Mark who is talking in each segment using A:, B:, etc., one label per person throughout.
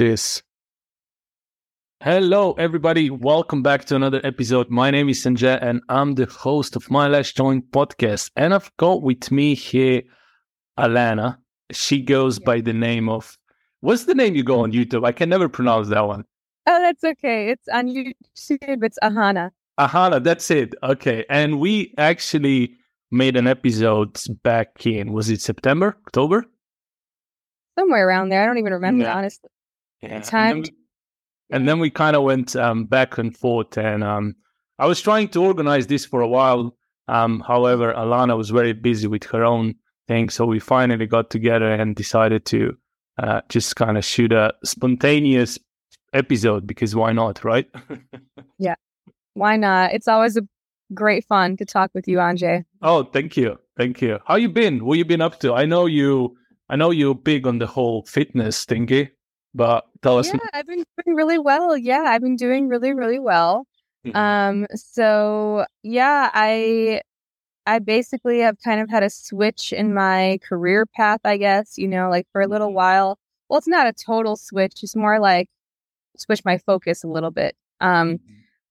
A: this. Hello, everybody. Welcome back to another episode. My name is Sanjay, and I'm the host of My Last Joint podcast. And I've got with me here Alana. She goes by the name of what's the name you go on YouTube? I can never pronounce that one.
B: Oh, that's okay. It's on YouTube. It's Aahana.
A: Aahana, that's it. Okay. And we actually made an episode back in was it September, October?
B: Somewhere around there. I don't even remember,
A: Yeah.
B: honestly.
A: Yeah.
B: Time
A: And then we, we kind of went um, back and forth, and um, I was trying to organize this for a while. Um, however, Alana was very busy with her own thing, so we finally got together and decided to uh, just kind of shoot a spontaneous episode because why not, right?
B: Yeah, why not? It's always a great fun to talk with you, Anže.
A: oh, thank you, thank you. How you been? What you been up to? I know you. I know you're big on the whole fitness thingy, but tell us.
B: Yeah, I've been doing really well. Yeah, I've been doing really, really well. Um, so yeah, I I basically have kind of had a switch in my career path, I guess, you know, like for a little while. Well, it's not a total switch, it's more like switch my focus a little bit. Um,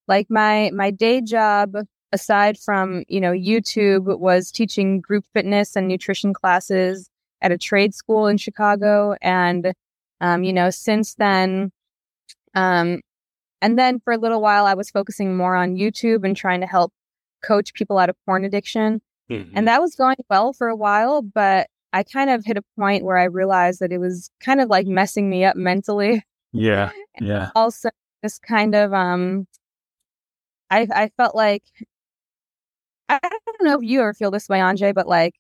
B: like my my day job aside from, you know, YouTube was teaching group fitness and nutrition classes at a trade school in Chicago and um, you know, since then um and then for a little while, I was focusing more on YouTube and trying to help coach people out of porn addiction.
A: Mhm.
B: And that was going well for a while, but I kind of hit a point where I realized that it was kind of like messing me up mentally.
A: yeah, yeah.
B: Also, just kind of, um, I, I felt like, I don't know if you ever feel this way, Anže, but like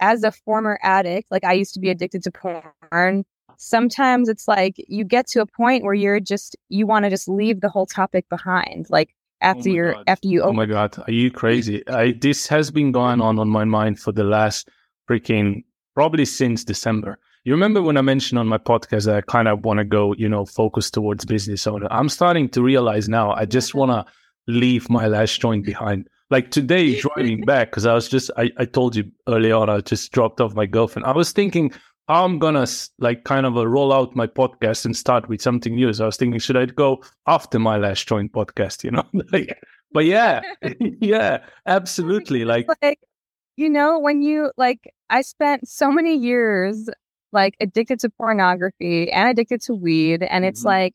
B: as a former addict, like I used to be addicted to porn. Sometimes it's like you get to a point where you're just, you want to just leave the whole topic behind. Like oh after
A: my
B: you're,
A: God.
B: after you
A: Oh my god, are you crazy? I this has been going on on my mind for the last freaking probably since December. You remember when I mentioned on my podcast that I kind of want to go, you know, focus towards business owner. I'm starting to realize now I just want to leave my last joint behind. Like today, driving back because I was just I, I told you early on I just dropped off my girlfriend. I was thinking I'm gonna like kind of uh, roll out my podcast and start with something new. So I was thinking, should I go after my last joint podcast? You know, like, but yeah, yeah, absolutely. Like,
B: like you know when you like i spent so many years like addicted to pornography and addicted to weed and it's
A: Mhm.
B: like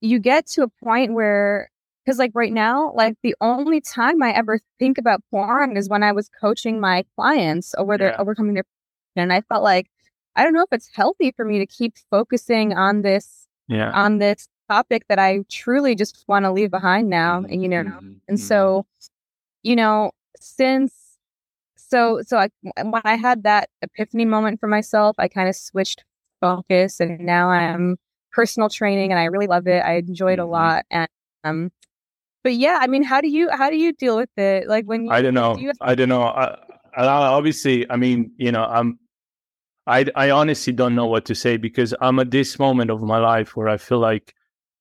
B: you get to a point where because like right now like the only time i ever think about porn is when i was coaching my clients over their
A: Yeah.
B: overcoming their and i felt like i don't know if it's healthy for me to keep focusing on this
A: yeah,
B: on this topic that i truly just want to leave behind now and you know
A: Mhm,
B: and
A: mhm.
B: so, you know, since so so I when I had that epiphany moment for myself, I kind of switched focus and now I'm personal training and I really love it. I enjoy it a
A: Mhm.
B: lot. And um but yeah, I mean how do you how do you deal with it? Like when you
A: I don't know.
B: do you have-
A: I don't know. I, I, obviously, I mean, you know, I'm. I I honestly don't know what to say because I'm at this moment of my life where I feel like,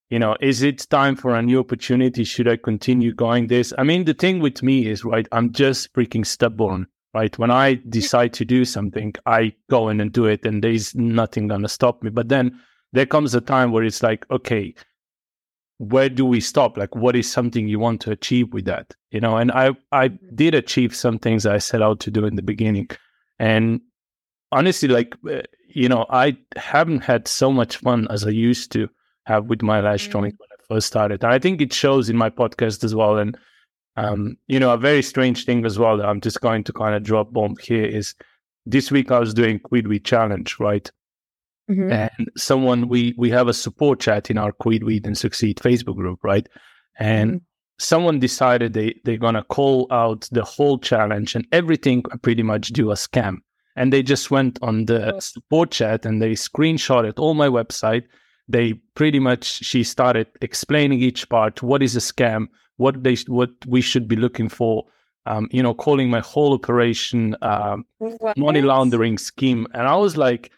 A: you know, is it time for a new opportunity? Should I continue going this? I mean, the thing with me is right. I'm just freaking stubborn. Right. When I decide to do something, I go in and do it, and there's nothing gonna stop me. But then there comes a time where it's like, okay, where do we stop like what is something you want to achieve with that you know and i i mm-hmm. did achieve some things i set out to do in the beginning and honestly like uh, you know i haven't had so much fun as i used to have with my last
B: Mhm.
A: joint when i first started and i think it shows in my podcast as well and um you know a very strange thing as well that i'm just going to kind of drop bomb here is this week i was doing quit weed challenge right
B: Mhm.
A: and someone we we have a support chat in our quit weed and succeed facebook group right and
B: Mhm.
A: someone decided they they're gonna call out the whole challenge and everything pretty much do a scam and they just went on the support chat and they screenshotted all my website. They pretty much she started explaining each part. What is a scam? What they what we should be looking for? Um, you know calling my whole operation um, money laundering scheme. And i was like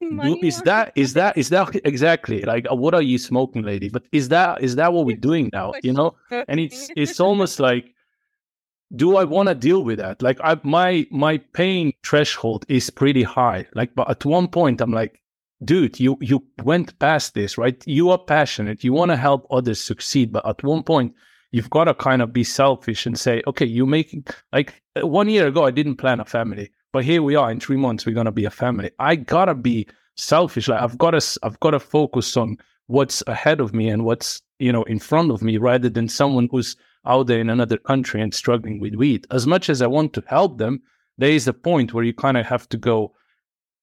A: is that is that is that exactly like uh, what are you smoking lady? But is that is that what we're doing now? You know? And it's it's almost like do i want to deal with that like i my my pain threshold is pretty high like but at one point i'm like dude, you you went past this, right? You are passionate. You want to help others succeed, but at one point, you've got to kind of be selfish and say, okay, you making like uh, one year ago, I didn't plan a family, but here we are. In three months, we're gonna be a family. I gotta be selfish. Like I've got to, I've got to focus on what's ahead of me and what's you know in front of me, rather than someone who's out there in another country and struggling with weed. As much as I want to help them, there is a point where you kind of have to go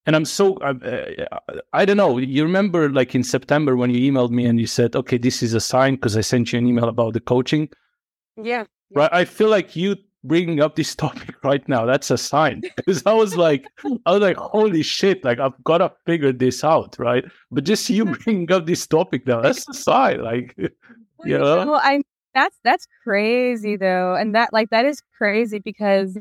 A: and I'm so I, uh, I don't know. You remember like in September when you emailed me and you said, "Okay, this is a sign" because I sent you an email about the coaching.
B: Yeah.
A: Right. I feel like you bringing up this topic right now. That's a sign because I was like, I was like, holy shit! Like I've got to figure this out, right? But just you bringing up this topic now, that's a sign. Like, you know.
B: Well, I that's that's crazy though, and that like that is crazy because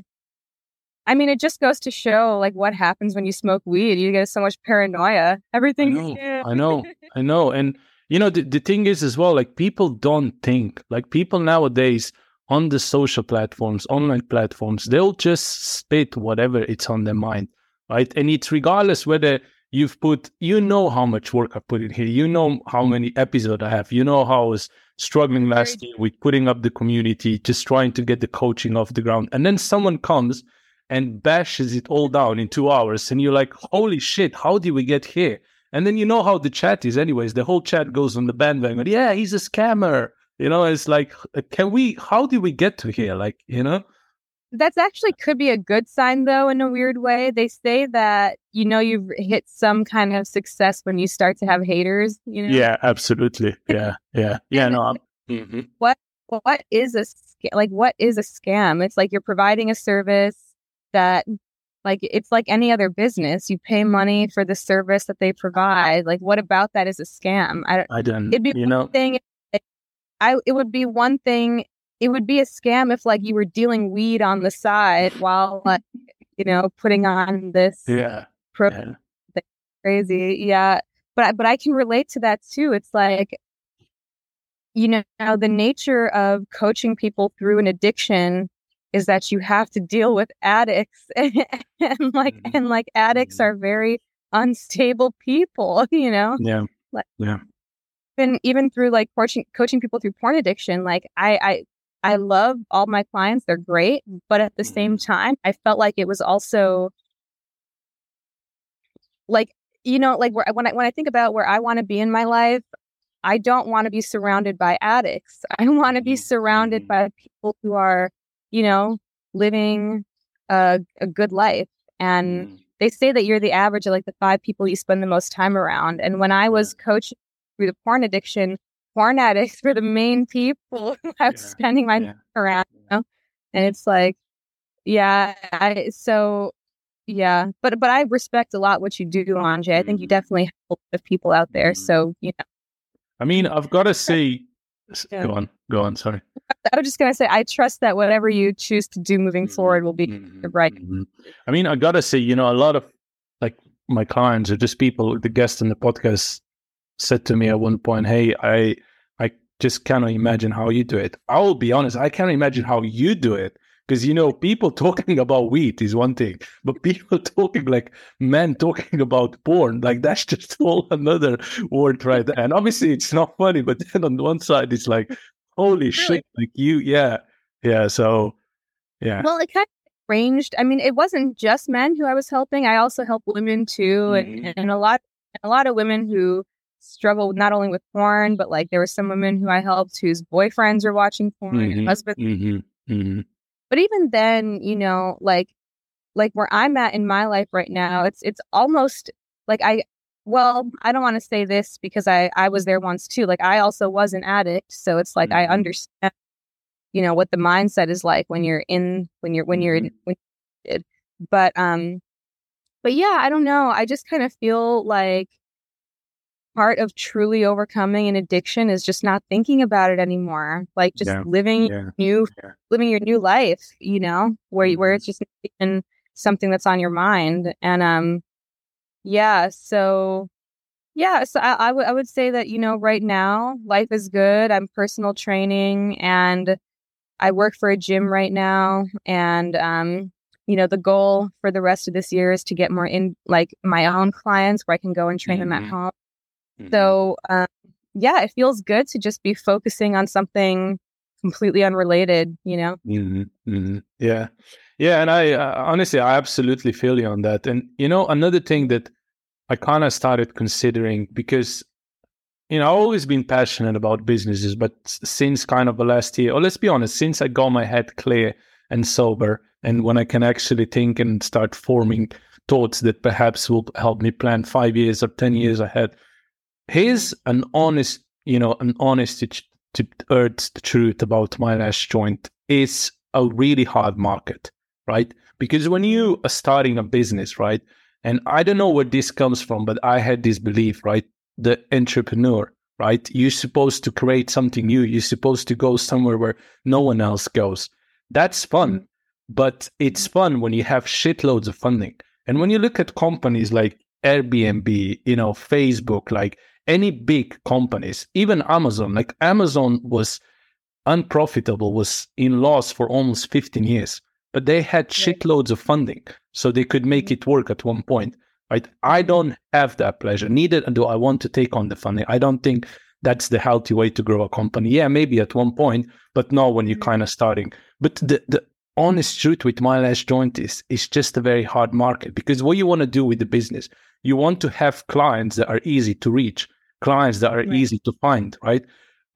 B: I mean, it just goes to show like what happens when you smoke weed. You get so much paranoia. Everything.
A: I know. I know. I know. And you know, the, the thing is as well, like people don't think. Like people nowadays on the social platforms, online platforms, they'll just spit whatever it's on their mind. Right. And it's regardless whether you've put you know how much work I put in here. You know how many episodes I have. You know how I was struggling last year with putting up the community, just trying to get the coaching off the ground. And then someone comes and bashes it all down in two hours. And you're like, holy shit, how did we get here? And then you know how the chat is, anyways. The whole chat goes on the bandwagon. Yeah, he's a scammer. You know, it's like, can we, how did we get to here? Like, you know?
B: That's actually could be a good sign, though, in a weird way. They say that, you know, you've hit some kind of success when you start to have haters, you know?
A: Yeah, absolutely. Yeah, yeah. Yeah, no.
B: Mm-hmm. What, what is a, like, what is a scam? It's like you're providing a service that like it's like any other business you pay money for the service that they provide like what about that is a scam
A: i, I don't it'd be you know
B: thing i it would be one thing it would be a scam if like you were dealing weed on the side while like you know putting on this
A: yeah, pro- yeah.
B: crazy yeah but but i can relate to that too it's like you know the nature of coaching people through an addiction is that you have to deal with addicts and, like mm-hmm. and like addicts mm-hmm. are very unstable people you know
A: yeah like, yeah
B: and even through like coaching coaching people through porn addiction like i i i love all my clients they're great but at the mm-hmm. same time i felt like it was also like you know like where, when i when i think about where i want to be in my life i don't want to be surrounded by addicts i want to be surrounded mm-hmm. by people who are you know, living a, a good life. And they say that you're the average of like the five people you spend the most time around. And when I was coaching through the porn addiction, porn addicts were the main people I was yeah. spending my yeah. time around. You know? And it's like, yeah, I, so yeah, but but I respect a lot what you do, Anže. I think you mm. definitely help the people out there. Mm. So you know,
A: I mean, I've got to say, yeah. go on, go on. Sorry.
B: I was just going to say, I trust that whatever you choose to do moving mm-hmm. forward will be mm-hmm. right. Mm-hmm.
A: I mean, I got to say, you know, a lot of like my clients or just people, the guests in the podcast said to me at one point, Hey, I, I just cannot imagine how you do it. I will be honest, I can't imagine how you do it. Because you know, people talking about wheat is one thing, but people talking like men talking about porn, like that's just all another word right there. And obviously, it's not funny, but then on one side, it's like, holy really? shit like you yeah yeah so yeah
B: well it kind of ranged i mean it wasn't just men who i was helping i also helped women too mm-hmm. and, and a lot a lot of women who struggle not only with porn but like there were some women who i helped whose boyfriends were watching porn mm-hmm. husbands mm-hmm. mm-hmm. but even then you know like like where i'm at in my life right now it's it's almost like i well, I don't want to say this because I I was there once too. Like I also was an addict, so it's like mm-hmm. I understand, you know, what the mindset is like when you're in when you're when you're mm-hmm. when you're but um but yeah, I don't know. I just kind of feel like part of truly overcoming an addiction is just not thinking about it anymore. Like just yeah. living yeah. new yeah. living your new life, you know, where where mm-hmm. it's just something that's on your mind and um yeah. So, yeah. So I, I, w- I would say that, you know, right now, life is good. I'm personal training and I work for a gym right now. And um, you know, the goal for the rest of this year is to get more in like my own clients where I can go and train mm-hmm. them at home. Mm-hmm. So, um, yeah, it feels good to just be focusing on something completely unrelated, you know?
A: Mm-hmm. mm-hmm. Yeah. Yeah. And I uh, honestly, I absolutely feel you on that. And, you know, another thing that I kind of started considering because, you know, I've always been passionate about businesses, but since kind of the last year, or let's be honest, since I got my head clear and sober, and when I can actually think and start forming thoughts that perhaps will help me plan five years or 10 years ahead, here's an honest, you know, an honest to, earth truth about my last joint is a really hard market, right? Because when you are starting a business, right? And I don't know where this comes from, but I had this belief, right? The entrepreneur, right? You're supposed to create something new. You're supposed to go somewhere where no one else goes. That's fun, but it's fun when you have shitloads of funding. And when you look at companies like Airbnb, you know, Facebook, like any big companies, even Amazon, like Amazon was unprofitable, was in loss for almost 15 years, but they had shitloads of funding so they could make mm-hmm. it work at one point. Right. I mm-hmm. don't have that pleasure. Neither do I want to take on the funding. I don't think that's the healthy way to grow a company. Yeah, maybe at one point, but not when you're mm-hmm. kind of starting. But the, the honest truth with my last joint is it's just a very hard market because what you want to do with the business, you want to have clients that are easy to reach clients that are right. easy to find, right?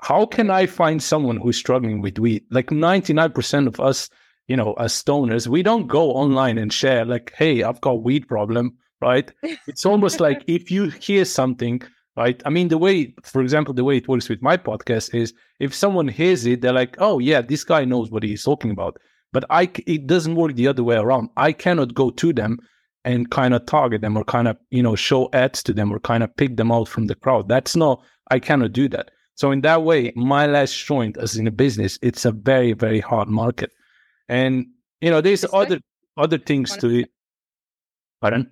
A: How can I find someone who's struggling with weed? Like 99% of us, you know, as stoners, we don't go online and share like, hey, I've got weed problem, right? It's almost like if you hear something, right? I mean, the way, for example, the way it works with my podcast is if someone hears it, they're like, oh yeah, this guy knows what he's talking about. But I, it doesn't work the other way around. I cannot go to them and kind of target them or kind of you know show ads to them or kind of pick them out from the crowd. That's not i cannot do that. So in that way my last joint as in a business it's a very very hard market. And you know there's other other things to it. Pardon?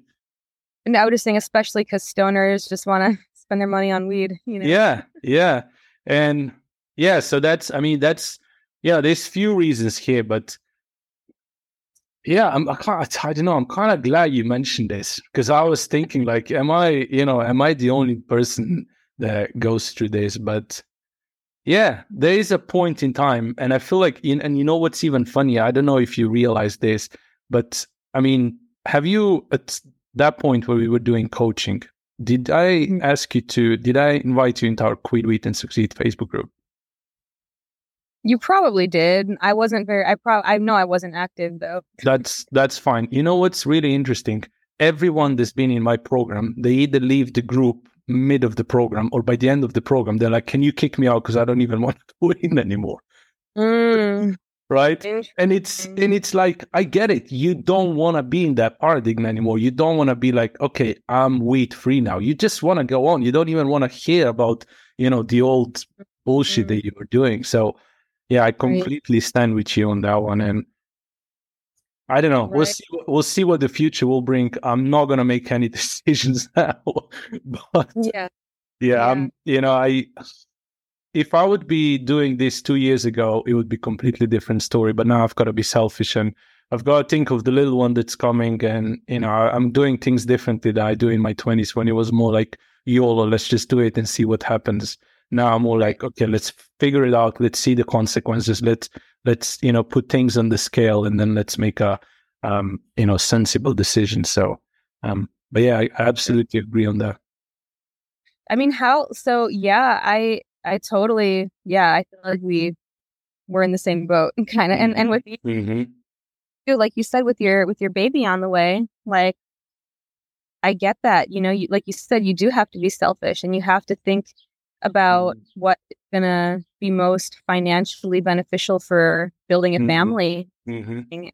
B: And i was just saying especially because stoners just want to spend their money on weed you know.
A: Yeah yeah. And yeah so that's i mean that's yeah there's few reasons here but yeah, I'm, I, can't, I don't know. I'm kind of glad you mentioned this because I was thinking, like, am I, you know, am I the only person that goes through this? But yeah, there is a point in time, and I feel like, and you know what's even funny? I don't know if you realize this, but I mean, have you at that point where we were doing coaching? Did I mm. ask you to? Did I invite you into our Quit Weed and Succeed Facebook group?
B: You probably did. I wasn't very. I probably. I know I wasn't active though.
A: That's that's fine. You know what's really interesting? Everyone that's been in my program, they either leave the group mid of the program or by the end of the program, they're like, "Can you kick me out because I don't even want to win anymore."
B: Mm.
A: Right, and it's and it's like I get it. You don't want to be in that paradigm anymore. You don't want to be like, okay, I'm weed free now. You just want to go on. You don't even want to hear about you know the old bullshit mm. that you were doing. So yeah, I completely right. stand with you on that one. And I don't know. Right. We'll see. We'll see what the future will bring. I'm not gonna make any decisions now, but yeah, yeah, I'm. You know, I if I would be doing this two years ago, it would be completely different story. But now I've got to be selfish and I've got to think of the little one that's coming. And you know, I'm doing things differently than I do in my 20s when it was more like YOLO. Let's just do it and see what happens. Now I'm more like, okay, let's figure it out. Let's see the consequences. Let's let's you know put things on the scale, and then let's make a um, you know sensible decision. So, um, but yeah, I, I absolutely agree on that.
B: I mean, how? So yeah, I I totally yeah. I feel like we we're in the same boat, kind of. And and with you, mm-hmm. like you said, with your with your baby on the way, like I get that. You know, you, like you said, you do have to be selfish, and you have to think about mm-hmm. what's going to be most financially beneficial for building a mm-hmm. family. Mm-hmm.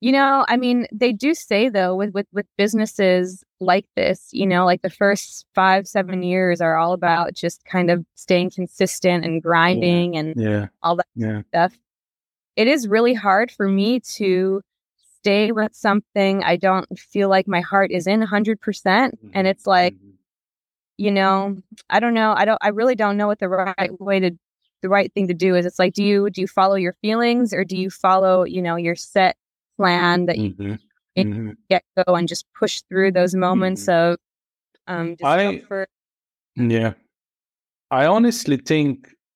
B: You know, I mean, they do say though with, with with stuff like this, you know, like the first five seven years are all about just kind of staying consistent and grinding
A: yeah.
B: and
A: yeah.
B: all that
A: yeah.
B: stuff. It is really hard for me to stay with something I don't feel like my heart is in 100%. And mm-hmm. it's like, mm-hmm you know, I don't know. I don't, I really don't know what the right way to, the right thing to do is. It's like, do you, do you follow your feelings or do you follow, you know, your set plan that you
A: Mhm.
B: it-
A: Mhm.
B: get go and just push through those moments of um
A: I-
B: discomfort.
A: Yeah. I honestly think,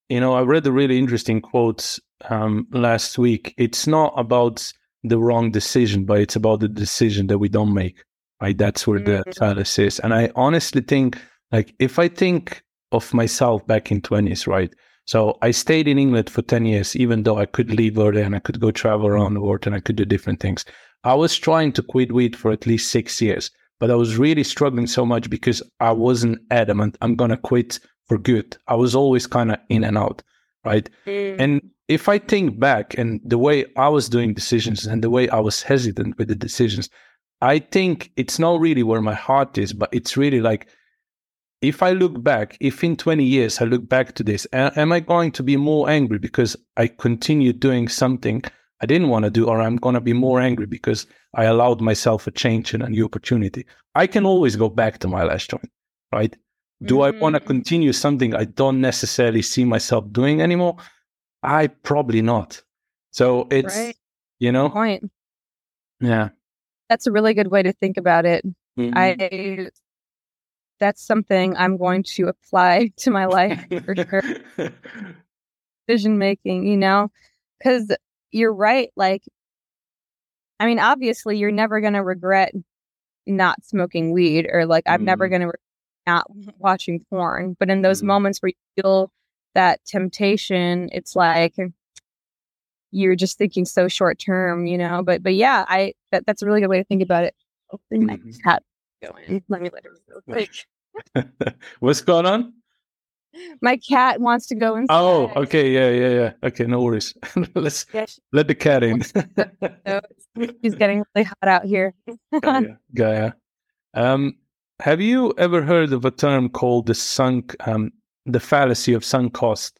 A: you know, I read a really interesting quote um, last week. It's not about the wrong decision, but it's about the decision that we don't make. Right. That's where the
B: Mhm.
A: fallacy is. And I honestly think, like, if I think of myself back in 20s, right? So I stayed in England for 10 years, even though I could leave early and I could go travel around the world and I could do different things. I was trying to quit weed for at least six years but I was really struggling so much because I wasn't adamant I'm gonna quit for good. I was always kind of in and out, right?
B: Mm.
A: And if I think back and the way I was doing decisions and the way I was hesitant with the decisions, I think it's not really where my heart is, but it's really like if I look back, if in 20 years I look back to this, am I going to be more angry because I continued doing something I didn't want to do, or I'm going to be more angry because I allowed myself a change and a new opportunity? I can always go back to my last joint, right? Do I want to continue something I don't necessarily see myself doing anymore? I probably not. So it's,
B: Right.
A: you know,
B: point.
A: yeah.
B: That's a really good way to think about it.
A: Mhm.
B: I that's something I'm going to apply to my life for sure. Decision making, you know, because you're right. Like, I mean, obviously, you're never going to regret not smoking weed, or like, I'm never
A: Mhm.
B: going to not watching porn. But in those
A: Mhm.
B: moments where you feel that temptation, it's like you're just thinking so short term, you know. But but yeah, I that, that's a really good way to think about it. My. Cat going. Let me let her go quick.
A: What's going on?
B: My cat wants to go inside.
A: Oh, okay. Yeah, yeah, yeah. Okay, no worries. Let's
B: Yeah, she-
A: let the cat in.
B: so she's getting really hot out here.
A: Gaia. Gaia. Um, have you ever heard of a term called the sunk, um, the fallacy of sunk cost?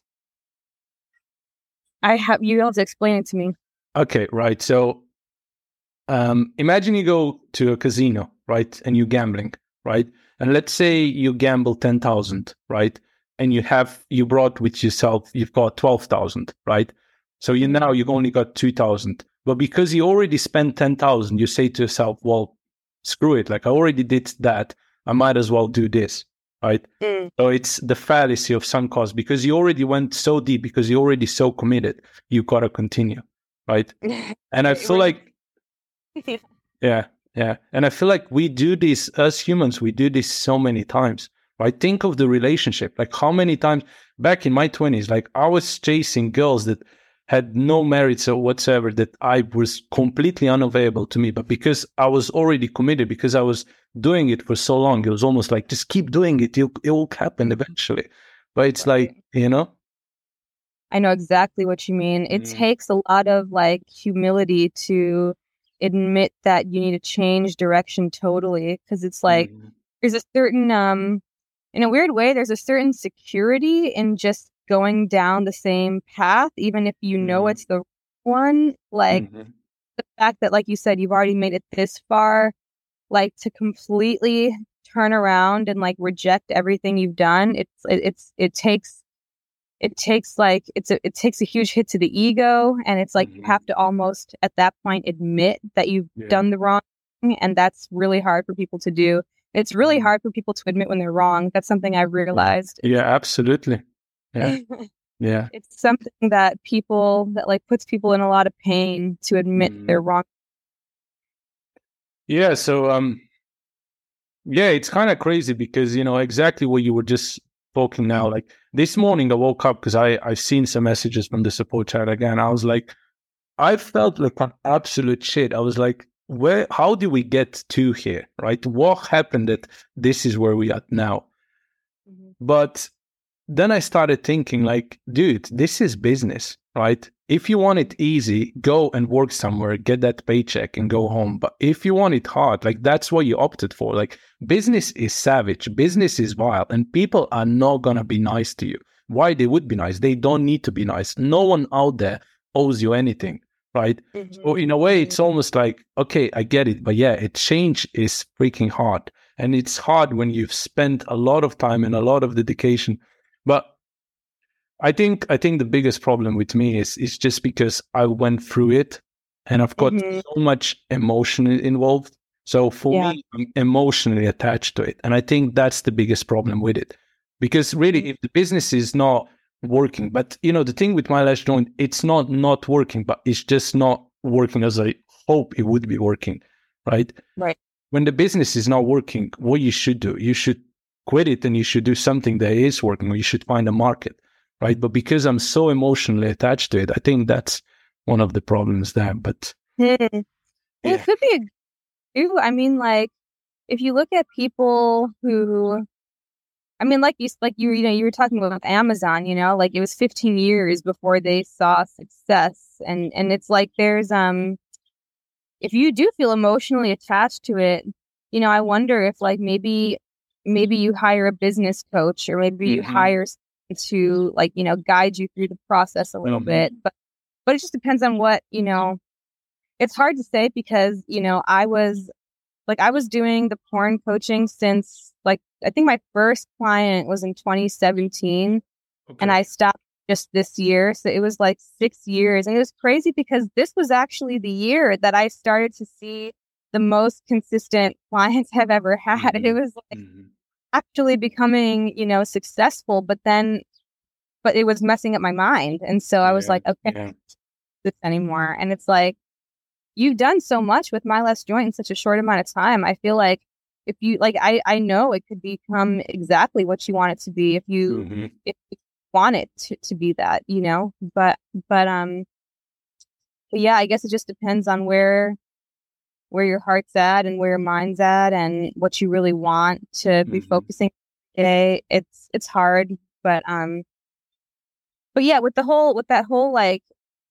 B: I have you have to explain it to me.
A: Okay, right. So, um, imagine you go to a casino, right, and you're gambling, right, and let's say you gamble ten thousand, right, and you have you brought with yourself, you've got twelve thousand, right. So you now you've only got two thousand, but because you already spent ten thousand, you say to yourself, well, screw it, like I already did that, I might as well do this, right. Mm. So it's the fallacy of sunk cost because you already went so deep because you're already so committed. You gotta continue, right? And I feel like, yeah, yeah, and I feel like we do this as humans. We do this so many times, right? Think of the relationship. Like how many times back in my twenties, like I was chasing girls that had no merits or whatsoever that I was completely unavailable to me, but because I was already committed, because I was doing it for so long, it was almost like just keep doing it. It'll, it will happen eventually. But it's like you know,
B: I know exactly what you mean. It
A: Mm.
B: takes a lot of like humility to admit that you need to change direction totally because it's like
A: Mhm.
B: there's a certain um in a weird way there's a certain security in just going down the same path even if you know
A: Mhm.
B: it's the one like
A: Mhm.
B: the fact that like you said you've already made it this far like to completely turn around and like reject everything you've done it's it, it's it takes it takes like it's a it takes a huge hit to the ego and it's like you
A: Mhm.
B: have to almost at that point admit that you've
A: Yeah.
B: done the wrong thing and that's really hard for people to do it's really
A: Mhm.
B: hard for people to admit when they're wrong that's something i've realized
A: yeah, absolutely. Yeah, yeah.
B: it's something that people that like puts people in a lot of pain to admit
A: Mhm.
B: they're wrong
A: Yeah, so um yeah, it's kind of crazy because you know exactly what you were just talking now. Like this morning I woke up because I I've seen some messages from the support chat again. I was like I felt like an absolute shit. I was like, where how do we get to here? Right? What happened that this is where we are now? Mm-hmm. But then I started thinking, like, dude, this is business, right? If you want it easy, go and work somewhere, get that paycheck and go home. But if you want it hard, like, that's what you opted for. Like, business is savage, business is wild, and people are not going to be nice to you. Why they would be nice? They don't need to be nice. No one out there owes you anything, right? Mm-hmm. So in a way, it's mm-hmm. almost like, okay, I get it, but yeah, it change is freaking hard. And it's hard when you've spent a lot of time and a lot of dedication. But I think I think the biggest problem with me is is just because I went through it and I've got mm-hmm. so much emotion involved. So for yeah. me, I'm emotionally attached to it. And I think that's the biggest problem with it. Because really, mm-hmm. if the business is not working, but you know, the thing with my last joint, it's not not working, but it's just not working as I hope it would be working. Right.
B: Right.
A: When the business is not working, what you should do, you should quit it and you should do something that is working or you should find a market. Right. But because I'm so emotionally attached to it, I think that's one of the problems there. But
B: mm. yeah. it could be a, I mean, like if you look at people who I mean, like you, like you, you know, you were talking about Amazon. You know, like it was 15 years before they saw success, and and it's like there's um, if you do feel emotionally attached to it, you know, I wonder if like maybe maybe you hire a business coach or maybe you mm-hmm. hire to like you know guide you through the process a little mm-hmm. bit, but but it just depends on what you know. It's hard to say because you know I was like I was doing the porn coaching since like I think my first client was in 2017 okay. and I stopped just this year. So it was like six years. And it was crazy because this was actually the year that I started to see the most consistent clients I've ever had. Mm-hmm. It was like mm-hmm. Actually becoming, you know, successful, but then, but it was messing up my mind. And so I was yeah. like, okay, yeah. this anymore. And it's like, you've done so much with my last joint in such a short amount of time. I feel like if you like I I know it could become exactly what you want it to be if you mm-hmm. if you want it to, to be that, you know. But but um but yeah, I guess it just depends on where where your heart's at and where your mind's at and what you really want to mm-hmm. be focusing on today. It's it's hard, but um but yeah, with the whole with that whole like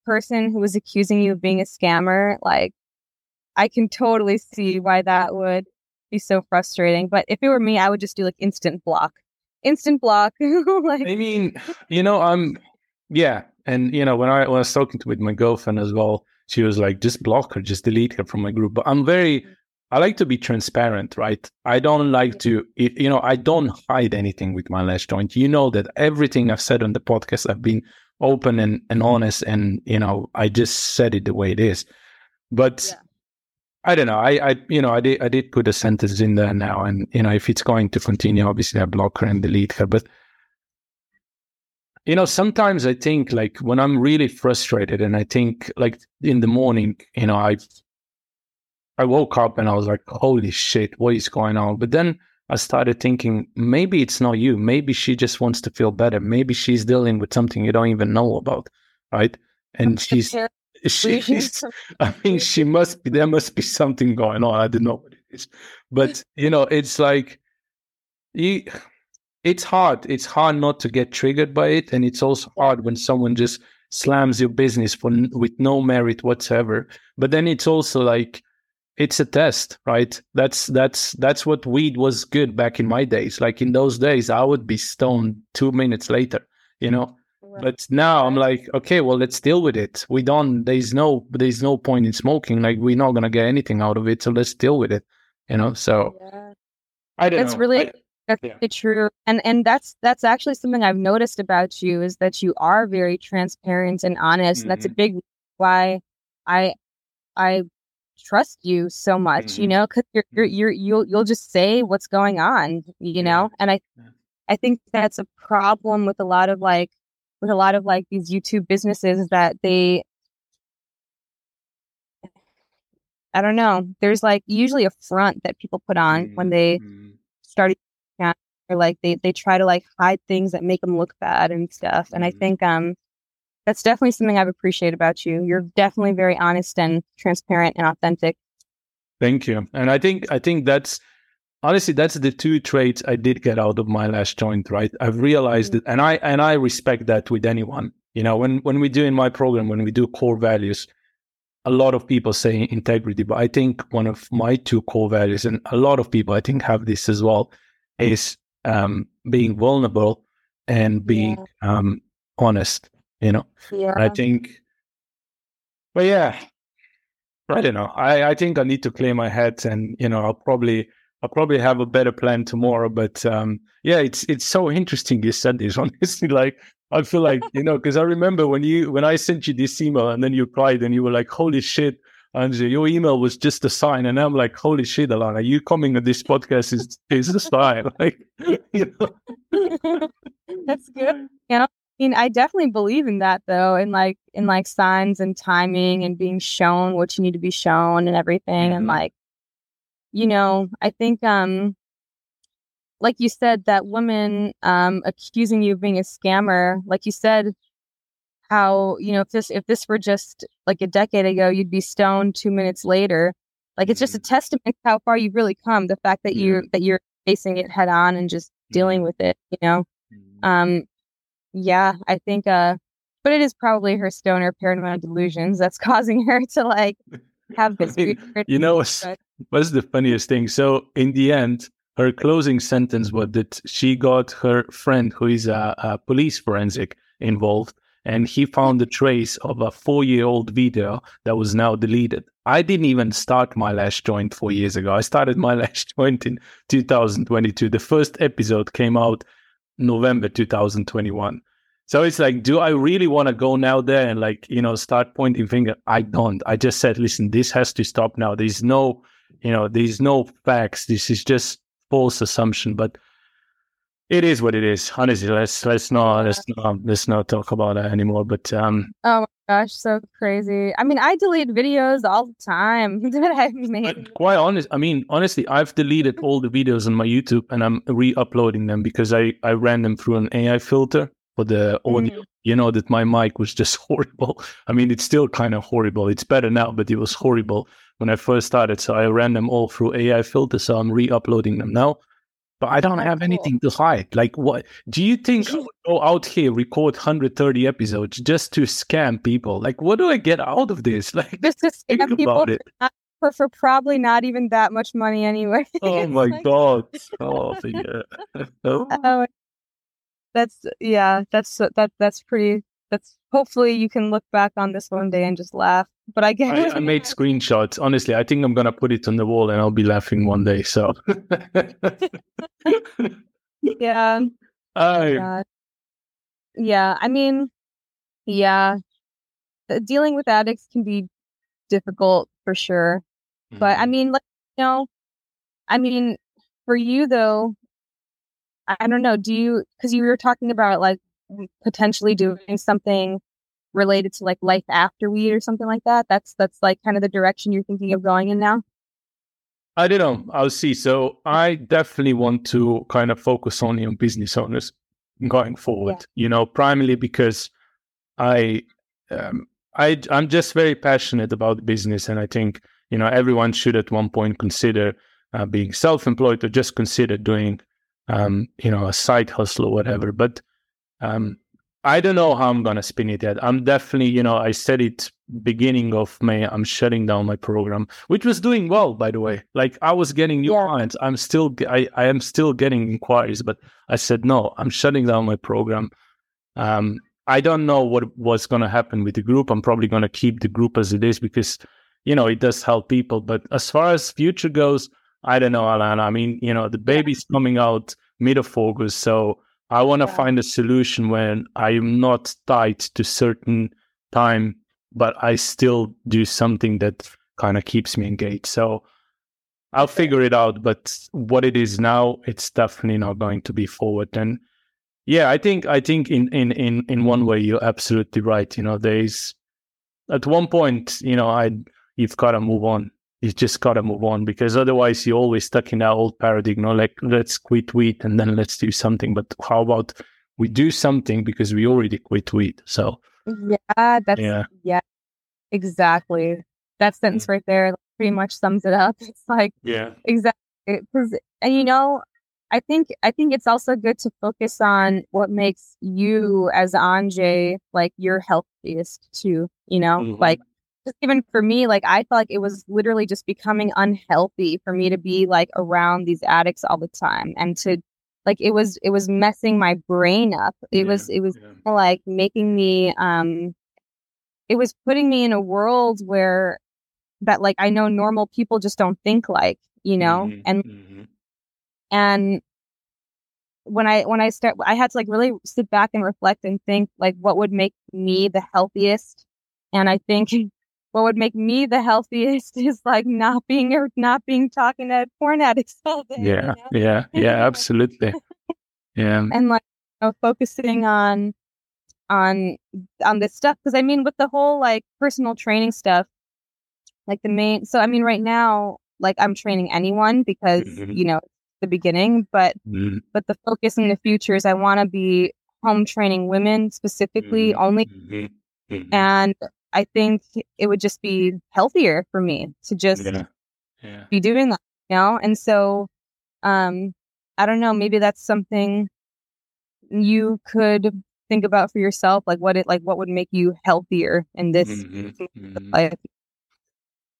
B: person who was accusing you of being a scammer, like I can totally see why that would be so frustrating. But if it were me, I would just do like instant block, instant block.
A: like, I mean, you know, I'm yeah, and you know, when I, when I was talking to with my girlfriend as well, she was like, just block her, just delete her from my group. But I'm very. I like to be transparent, right? I don't like to, mm-hmm. you know, I don't hide anything with my last joint. You know that everything I've said on the podcast, I've been open and, and mm-hmm. honest, and you know, I just said it the way it is. But yeah. I don't know. I, I, you know, I did, I did put a sentence in there now, and you know, if it's going to continue, obviously I block her and delete her. But you know, sometimes I think like when I'm really frustrated, and I think like in the morning, you know, I, I woke up and I was like, holy shit, what is going on? But then I started thinking maybe it's not you. Maybe she just wants to feel better. Maybe she's dealing with something you don't even know about, right? And she's she's i mean she must be there must be something going on i don't know what it is but you know it's like you it's hard it's hard not to get triggered by it and it's also hard when someone just slams your business for with no merit whatsoever but then it's also like it's a test right that's that's that's what weed was good back in my days like in those days i would be stoned two minutes later you know but now I'm like, okay, well, let's deal with it. We don't. There's no. There's no point in smoking. Like we're not gonna get anything out of it. So let's deal with it. You know. So yeah. I don't.
B: That's
A: know.
B: really. I, that's yeah. really true, and and that's that's actually something I've noticed about you is that you are very transparent and honest. Mm-hmm. And that's a mm-hmm. big why I I trust you so much. Mm-hmm. You know, because you're, you're you're you'll you'll just say what's going on. You know, and I I think that's a problem with a lot of like with a lot of like these YouTube businesses that they I don't know. There's like usually a front that people put on mm-hmm. when they mm-hmm. start or like they they try to like hide things that make them look bad and stuff. And mm-hmm. I think um that's definitely something I've appreciated about you. You're definitely very honest and transparent and authentic.
A: Thank you. And I think I think that's honestly that's the two traits i did get out of my last joint right i've realized mm-hmm. it and i and i respect that with anyone you know when when we do in my program when we do core values a lot of people say integrity but i think one of my two core values and a lot of people i think have this as well is um, being vulnerable and being yeah. um, honest you know yeah. I think but yeah i don't know I, I think i need to clear my head and you know i'll probably I'll probably have a better plan tomorrow. But um, yeah, it's it's so interesting you said this. Honestly, like I feel like you know because I remember when you when I sent you this email and then you cried and you were like, "Holy shit!" And your email was just a sign, and I'm like, "Holy shit, Alana, you coming on this podcast is is a sign." Like, you
B: know. That's good. Yeah, I mean, I definitely believe in that though, in like in like signs and timing and being shown what you need to be shown and everything, and mm-hmm. like, you know, I think um like you said, that woman um, accusing you of being a scammer, like you said, how you know if this if this were just like a decade ago, you'd be stoned two minutes later. Like it's just a mm-hmm. testament to how far you've really come. The fact that you're that you're facing it head on and just dealing mm-hmm. with it. You know, mm-hmm. um, yeah, I think. Uh, but it is probably her stoner paranoid delusions that's causing her to like have this.
A: you know, what's, what's the funniest thing? So in the end, her closing sentence was that she got her friend, who is a, a police forensic, involved, and he found a trace of a four-year-old video that was now deleted. I didn't even start my last joint four years ago. I started my last joint in 2022. The first episode came out November 2021. So it's like, do I really want to go now there and like, you know, start pointing finger? I don't. I just said, listen, this has to stop now. There's no, you know, there's no facts. This is just false assumption, but it is what it is. Honestly, let's let's not let's not let's not talk about that anymore. But um,
B: oh my gosh, so crazy. I mean, I delete videos all the time that I've made.
A: Quite honest, I mean, honestly, I've deleted all the videos on my YouTube and I'm re-uploading them because I I ran them through an AI filter for the audio. Mm. You know that my mic was just horrible. I mean, it's still kind of horrible. It's better now, but it was horrible when I first started. So I ran them all through AI filter. So I'm re-uploading them now. But I don't have anything to hide. Like, what do you think I would go out here, record 130 episodes just to scam people? Like, what do I get out of this? Like,
B: just to scam people about it. For, for probably not even that much money anyway.
A: Oh my like... god! Oh yeah. Oh.
B: oh, that's yeah. That's that. That's pretty. That's hopefully you can look back on this one day and just laugh but I guess
A: I, I, made screenshots. Honestly, I think I'm gonna put it on the wall and I'll be laughing one day. So
B: yeah. Oh. Yeah. I mean, yeah. Dealing with addicts can be difficult for sure. Mm-hmm. But I mm-hmm. mean, like you know, I mean, for you though, I don't know. Do you because you were talking about like potentially doing something related to like life after weed or something like that? That's that's like kind of the direction you're thinking of going in now.
A: I don't know. I'll see. So I definitely want to kind of focus only on business owners going forward. Yeah. You know, primarily because I, um, I, I'm just very passionate about business, and I think you know everyone should at one point consider uh, being self-employed or just consider doing, um, you know, a side hustle or whatever. But um, I don't know how I'm gonna spin it yet. I'm definitely, you know, I said it beginning of May. I'm shutting down my program, which was doing well, by the way. Like I was getting new yeah. clients. I'm still, I, I am still getting inquiries, but I said no. I'm shutting down my program. Um, I don't know what what's gonna happen with the group. I'm probably gonna keep the group as it is because, you know, it does help people. But as far as future goes, I don't know, Alana. I mean, you know, the baby's coming out mid of August, so I want to yeah. find a solution when I am not tied to certain time, but I still do something that kind of keeps me engaged. So I'll figure it out. But what it is now, it's definitely not going to be forward. And yeah, I think I think in in in in one way you're absolutely right. You know, there's at one point, you know, I you've got to move on you just gotta move on because otherwise you're always stuck in that old paradigm. You know, like let's quit weed and then let's do something. But how about we do something because we already quit weed? So
B: yeah, that's yeah, yeah exactly. That sentence right there pretty much sums it up. It's like
A: yeah,
B: exactly. Because and you know, I think I think it's also good to focus on what makes you as Anže like your healthiest too. You know, mm-hmm. like just even for me, like I felt like it was literally just becoming unhealthy for me to be like around these addicts all the time and to like it was it was messing my brain up. It yeah, was it was yeah. like making me um it was putting me in a world where that like I know normal people just don't think like, you know? Mm-hmm, and mm-hmm. and when I when I start, I had to like really sit back and reflect and think like what would make me the healthiest. And I think what would make me the healthiest is like not being or not being talking to porn addicts all day.
A: Yeah,
B: you know?
A: yeah, yeah, absolutely. Yeah,
B: and like you know, focusing on on on this stuff because I mean with the whole like personal training stuff, like the main. So I mean right now, like I'm training anyone because
A: Mhm.
B: you know the beginning, but
A: Mhm,
B: but the focus in the future is I want to be home training women specifically
A: mhm,
B: only
A: mhm, mhm.
B: and I think it would just be healthier for me to just
A: yeah, yeah.
B: be doing that, you know? And so um I don't know, maybe that's something you could think about for yourself, like what it like what would make you healthier in this
A: Mhm, mhm.
B: life.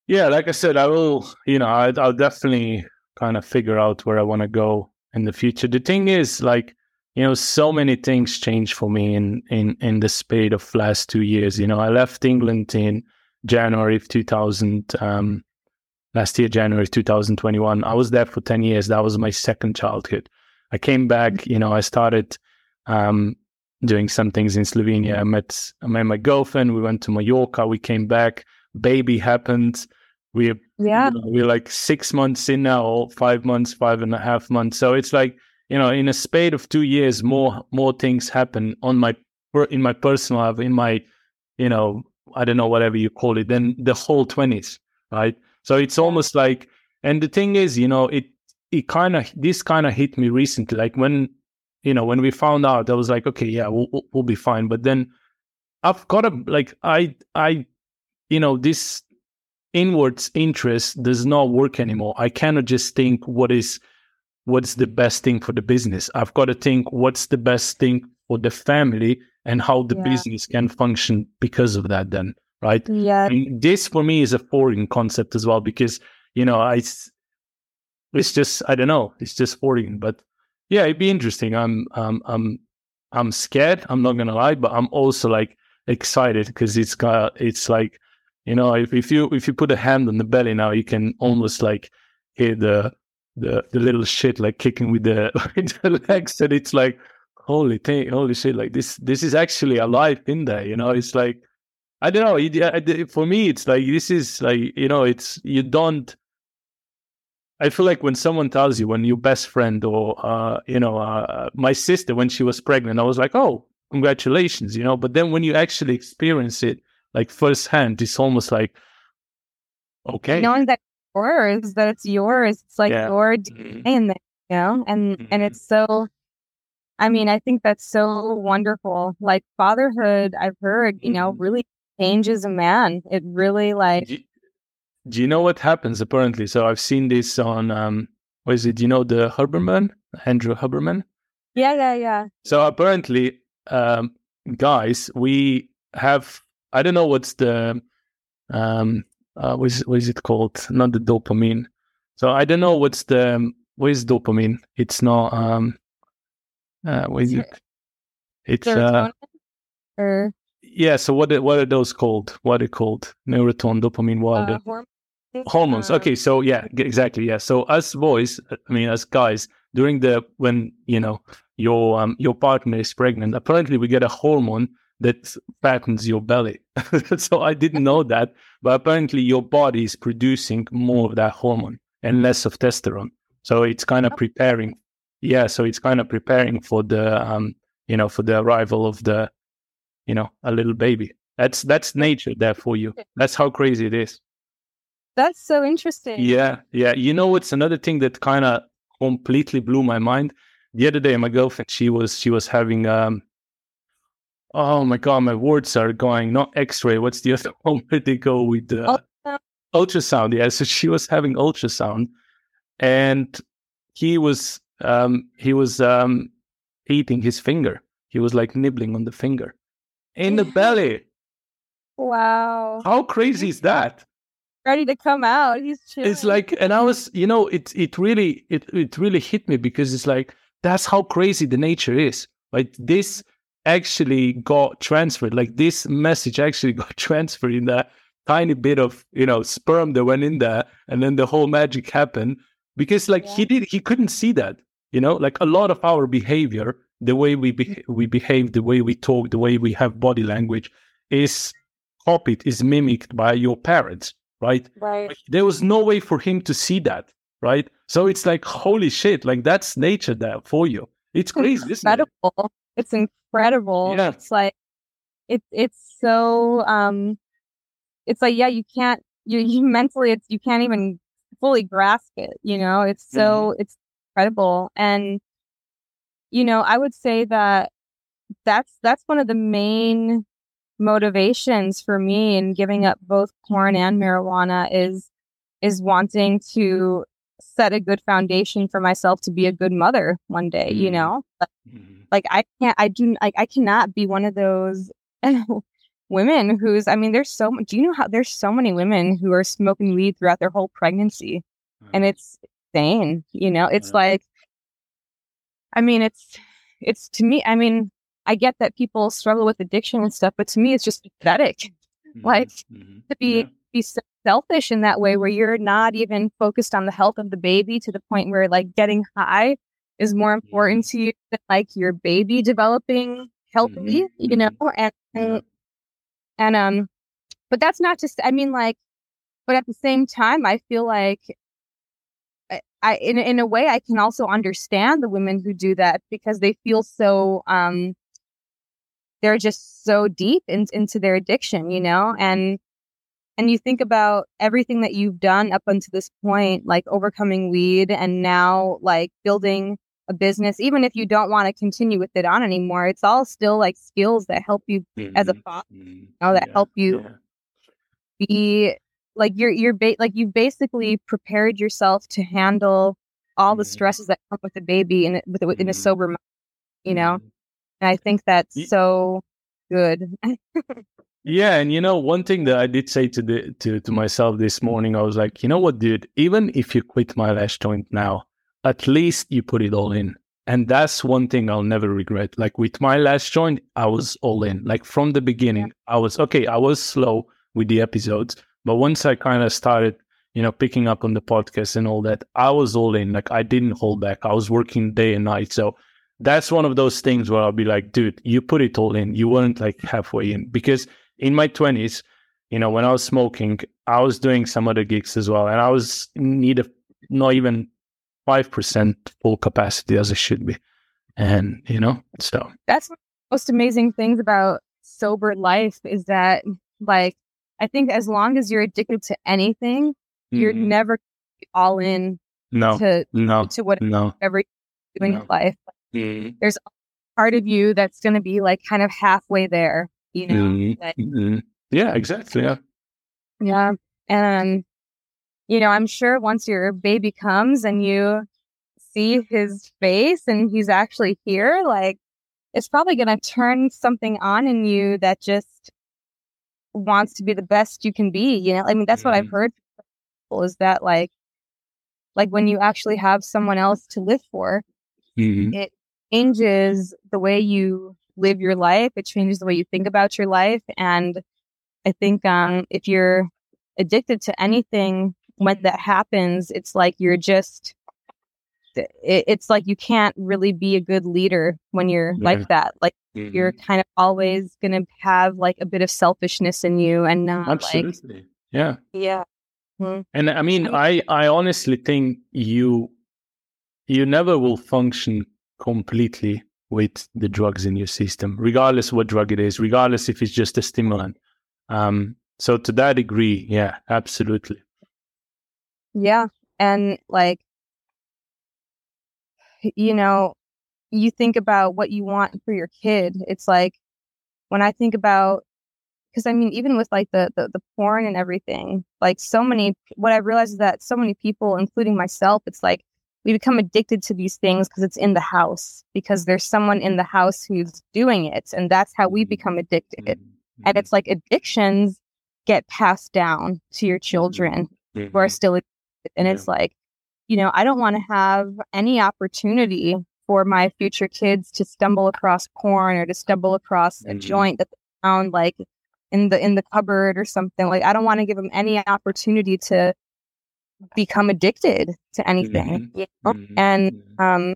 A: Yeah, like I said, I will. You know, I, I'll definitely kind of figure out where I want to go in the future. The thing is, like, you know, so many things changed for me in in in the spate of last two years. You know, I left England in January of two thousand. Um, last year, January two thousand twenty one. I was there for ten years. That was my second childhood. I came back. You know, I started. Um, doing some things in Slovenia. I met I met my girlfriend. We went to Mallorca. We came back. Baby happened. We
B: Yeah.
A: you know, we're like six months in now, five months, five and a half months. So it's like you know, in a spate of two years, more more things happen on my in my personal life, in my you know, I don't know whatever you call it. Then the whole twenties, right? So it's almost like, and the thing is, you know, it it kind of this kind of hit me recently, like when you know when we found out, I was like, okay, yeah, we'll- we'll be fine. But then I've got a like I I you know this inwards interest does not work anymore. I cannot just think what is what's the best thing for the business. I've got to think what's the best thing for the family and how the
B: Yeah.
A: business can function because of that then, right?
B: Yeah.
A: And this for me is a foreign concept as well because you know I it's just I don't know it's just foreign but yeah it'd be interesting I'm um I'm I'm scared I'm not gonna lie but I'm also like excited because it's got it's like you know if, if you if you put a hand on the belly now you can almost like hear the the the little shit like kicking with the, with the legs and it's like holy thing holy shit like this this is actually alive in there you know it's like I don't know. For me, it's like this is like you know, it's you don't. I feel like when someone tells you when your best friend or uh, you know, uh, my sister when she was pregnant, I was like, oh, congratulations, you know. But then when you actually experience it like firsthand, it's almost like, okay,
B: Knowing that yours, that it's yours, it's like
A: Yeah.
B: your. DNA in there, you know? And and
A: Mhm.
B: it's so I mean, I think that's so wonderful. Like fatherhood, I've heard, you know,
A: Mhm.
B: really changes a man. It really like
A: Do you, do you know what happens apparently? So I've seen this on um, what is it? Do you know the Huberman, Andrew Huberman?
B: Yeah, yeah, yeah.
A: So apparently, um, guys, we have I don't know what's the um uh, what is what is it called? Not the dopamine. So I don't know what's the what is dopamine? It's not um uh what is it? It's uh
B: or
A: yeah. So what are- what are those called? What are they called? Neuroton, dopamine. What
B: uh, hormones.
A: hormones
B: Um,
A: okay so yeah exactly yeah so us boys i mean as guys during the when you know your um your partner is pregnant apparently we get a hormone that fattens your belly so i didn't know that but apparently your body is producing more of that hormone and less of testosterone so it's kind of preparing yeah so it's kind of preparing for the um you know for the arrival of the you know a little baby that's that's nature there for you that's how crazy it is
B: That's so interesting.
A: yeah, yeah. You know, it's another thing that kind of completely blew my mind. The other day, my girlfriend, she was she was having um. Oh my god, my words are going not X-ray. What's the other one where they go with the
B: Ultrasound?
A: ultrasound? Yeah, so she was having ultrasound, and he was um he was um eating his finger. He was like nibbling on the finger in the belly.
B: Wow.
A: How crazy is that?
B: Ready to come out. He's chilling.
A: it's like and i was you know it it really it, it really hit me because it's like that's how crazy the nature is like this actually got transferred. Like this message actually got transferred in that tiny bit of you know sperm that went in there and then the whole magic happened. Because like
B: Yeah.
A: he did he couldn't see that you know? Like a lot of our behavior the way we be- mm-hmm. we behave the way we talk the way we have body language is copied is mimicked by your parents right?
B: Right.
A: Like, there was no way for him to see that right? So it's like holy shit like that's nature there for you. It's crazy isn't it?
B: It's incredible.
A: Yeah.
B: It's like it it's so um it's like yeah, you can't you you mentally it's you can't even fully grasp it, you know? It's so
A: Mm-hmm.
B: it's incredible. And you know, I would say that that's that's one of the main motivations for me in giving up both porn and marijuana is is wanting to set a good foundation for myself to be a good mother one day, you
A: Mhm.
B: know?
A: Mhm.
B: like I can't I do like I cannot be one of those women who's I mean there's so much do you know how there's so many women who are smoking weed throughout their whole pregnancy and it's insane you know it's
A: Yeah.
B: like I mean it's it's to me I mean I get that people struggle with addiction and stuff but to me it's just pathetic like,
A: Mhm.
B: to be
A: Yeah.
B: Be so selfish in that way where you're not even focused on the health of the baby to the point where like getting high is more important to you than like your baby developing healthy
A: Mhm,
B: you know? And,
A: Yeah.
B: and and um but that's not just i mean like but at the same time i feel like I, I in in a way I can also understand the women who do that because they feel so um they're just so deep in, into their addiction, you know, and and you think about everything that you've done up until this point, like overcoming weed and now like building a business, even if you don't want to continue with it on anymore, it's all still like skills that help you as a father,
A: Mhm.
B: know, that
A: Yeah,
B: help you
A: yeah.
B: be like you're you're ba- like you've basically prepared yourself to handle all the
A: Mhm.
B: stresses that come with a baby in with in a
A: Mhm.
B: sober mind, you know. And I think that's so good.
A: Yeah, and you know, one thing that I did say to the to to myself this morning, I was like, you know what, dude? Even if you quit my last joint now, at least you put it all in, and that's one thing I'll never regret. Like with my last joint, I was all in. Like from the beginning, I was okay. I was slow with the episodes, but once I kind of started, you know, picking up on the podcast and all that, I was all in. Like I didn't hold back. I was working day and night, so that's one of those things where I'll be like, dude, you put it all in. You weren't like halfway in because in my 20s, you know, when I was smoking, I was doing some other gigs as well. And I was in need of not even 5% full capacity as it should be. And, you know, so.
B: that's one of the most amazing things about sober life is that like I think as long as you're addicted to anything, you're
A: Mhm.
B: never all in
A: no,
B: to
A: no,
B: to whatever
A: no.
B: you're doing
A: No.
B: in life.
A: Mhm.
B: Part of you that's going to be like kind of halfway there, you know.
A: Mhm.
B: that-
A: Mhm. Yeah, exactly. Yeah.
B: Yeah. And, you know, I'm sure once your baby comes and you see his face and he's actually here, like, it's probably going to turn something on in you that just wants to be the best you can be. You know, I mean, that's what I've
A: Mhm.
B: heard people is that, like, like when you actually have someone else to live for,
A: Mhm.
B: it changes the way you live your life. It changes the way you think about your life. And I think um, if you're addicted to anything, when that happens, it's like you're just, it, it's like you can't really be a good leader when you're
A: Yeah.
B: like that. Like you're
A: Mhm.
B: kind of always going to have like a bit of selfishness in you and not like,
A: Absolutely. Yeah.
B: yeah.
A: And I mean, I, I honestly think you you never will function completely with the drugs in your system, regardless what drug it is, regardless if it's just a stimulant. Um, so to that degree, yeah, absolutely.
B: Yeah. And like, you know, you think about what you want for your kid. It's like when I think about, because I mean, even with like the, the, the porn and everything, like so many, what I realized is that so many people, including myself, it's like we become addicted to these things because it's in the house, because there's someone in the house who's doing it. And that's how we
A: Mhm.
B: become addicted.
A: Mhm.
B: And it's like addictions get passed down to your children
A: Mhm.
B: who are still addicted. and
A: Yeah.
B: it's like you know i don't want to have any opportunity for my future kids to stumble across porn or to stumble across a
A: Mhm.
B: joint that they found like in the in the cupboard or something like i don't want to give them any opportunity to become addicted to anything.
A: Mhm.
B: You know?
A: Mhm.
B: And
A: Mhm.
B: um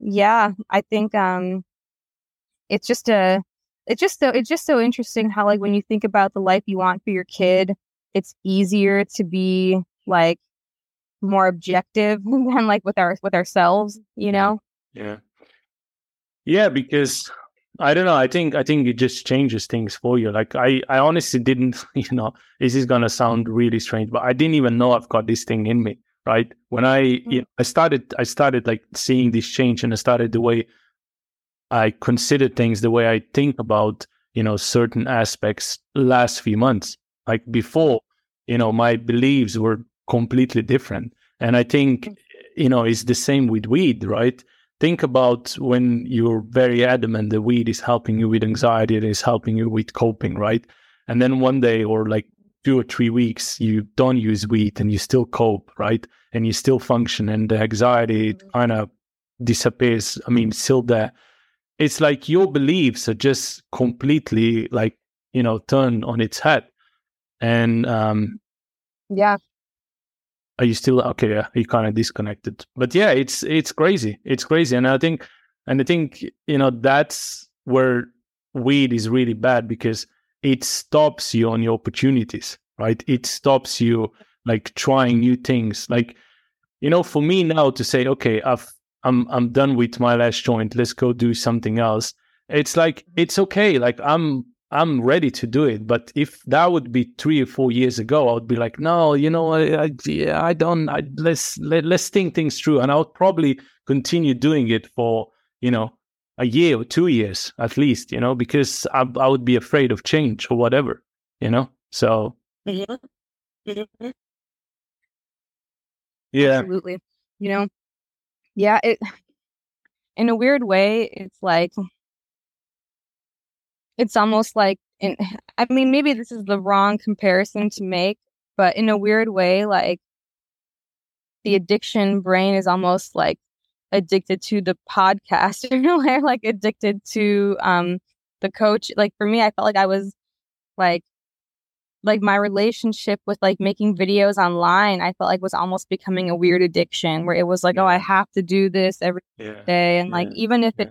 B: yeah, I think um it's just a it's just so it's just so interesting how like when you think about the life you want for your kid, it's easier to be like more objective than like with our with ourselves, you know?
A: Yeah. Yeah, because I don't know. I think I think it just changes things for you. Like I, I honestly didn't, you know, this is gonna sound really strange, but I didn't even know I've got this thing in me. Right. When I you mm. know, I started I started like seeing this change and I started the way I consider things, the way I think about, you know, certain aspects last few months. Like before, you know, my beliefs were completely different. And I think, mm. you know, it's the same with weed, right? Think about when you're very adamant the weed is helping you with anxiety, it is helping you with coping, right? And then one day or like two or three weeks, you don't use weed and you still cope, right? And you still function and the anxiety kind of disappears. I mean, still there. It's like your beliefs are just completely like, you know, turned on its head. And um,
B: Yeah.
A: Are you still okay yeah you kind of disconnected. But yeah it's it's crazy. It's crazy. And i think and i think you know that's where weed is really bad because it stops you on your opportunities right? It stops you like trying new things. Like you know for me now to say okay i've i'm i'm done with my last joint. Let's go do something else. It's like it's okay. Like i'm I'm ready to do it. But if that would be three or four years ago, I would be like, no, you know, I, I, yeah, I don't. I, let's let, let's think things through, and I would probably continue doing it for you know a year or two years at least, you know, because I, I would be afraid of change or whatever, you know. So mm-hmm. Mm-hmm. yeah,
B: Absolutely. You know? Yeah, it in a weird way, it's like it's almost like in I mean, maybe this is the wrong comparison to make, but in a weird way, like the addiction brain is almost like addicted to the podcast or like addicted to um the coach. Like for me, I felt like I was like like my relationship with like making videos online, I felt like was almost becoming a weird addiction where it was like, oh, I have to do this every
A: yeah,
B: day. And like even if it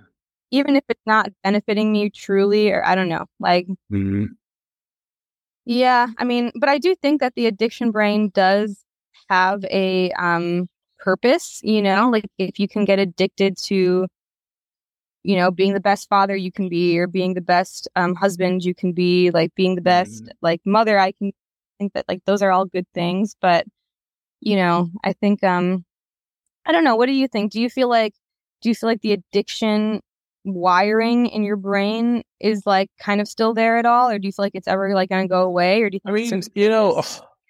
B: even if it's not benefiting me truly or I don't know, like
A: Mhm.
B: yeah, I mean, but I do think that the addiction brain does have a um purpose, you know, like if you can get addicted to you know, being the best father you can be or being the best um husband you can be, like being the best like mother I can think that like those are all good things, but you know, I think um I don't know, what do you think? Do you feel like do you feel like the addiction wiring in your brain is like kind of still there at all or do you feel like it's ever like going to go away or do you
A: I
B: think
A: mean,
B: it's
A: you know,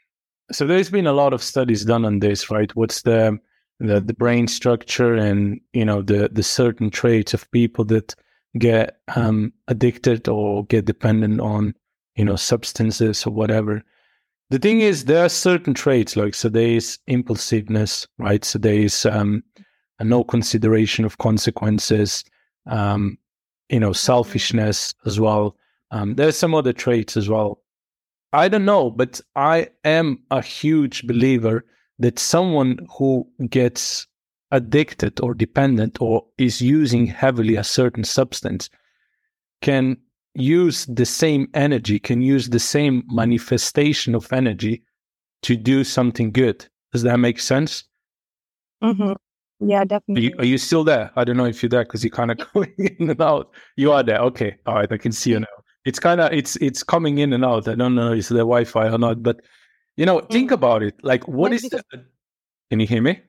A: so there's been a lot of studies done on this, right? What's the the, the brain structure and you know the the certain traits of people that get um, addicted or get dependent on you know substances or whatever. The thing is, there are certain traits like so there is impulsiveness, right? So there is um, a no consideration of consequences, um, you know, selfishness as well. Um, there's some other traits as well. I don't know, but I am a huge believer that someone who gets addicted or dependent or is using heavily a certain substance can use the same energy, can use the same manifestation of energy to do something good. Does that make sense?
B: Mhm. Yeah,
A: Are
B: definitely.
A: you, are you still there? I don't know if you're there because you're kind of going in and out. You are there. Okay. All right. I can see you now. It's kind of it's it's coming in and out. I don't know if it's the Wi-Fi or not, but you know, think
B: Mm.
A: about it. Like, what is the? Can you hear me?